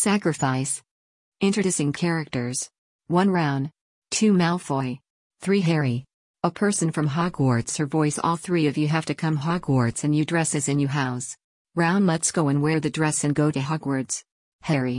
Sacrifice. Introducing characters 1 Ron, 2 Malfoy. 3 Harry. A person from Hogwarts her voice all three of you have to come Hogwarts and you dress as in you house. Ron, let's go and wear the dress and go to Hogwarts. Harry.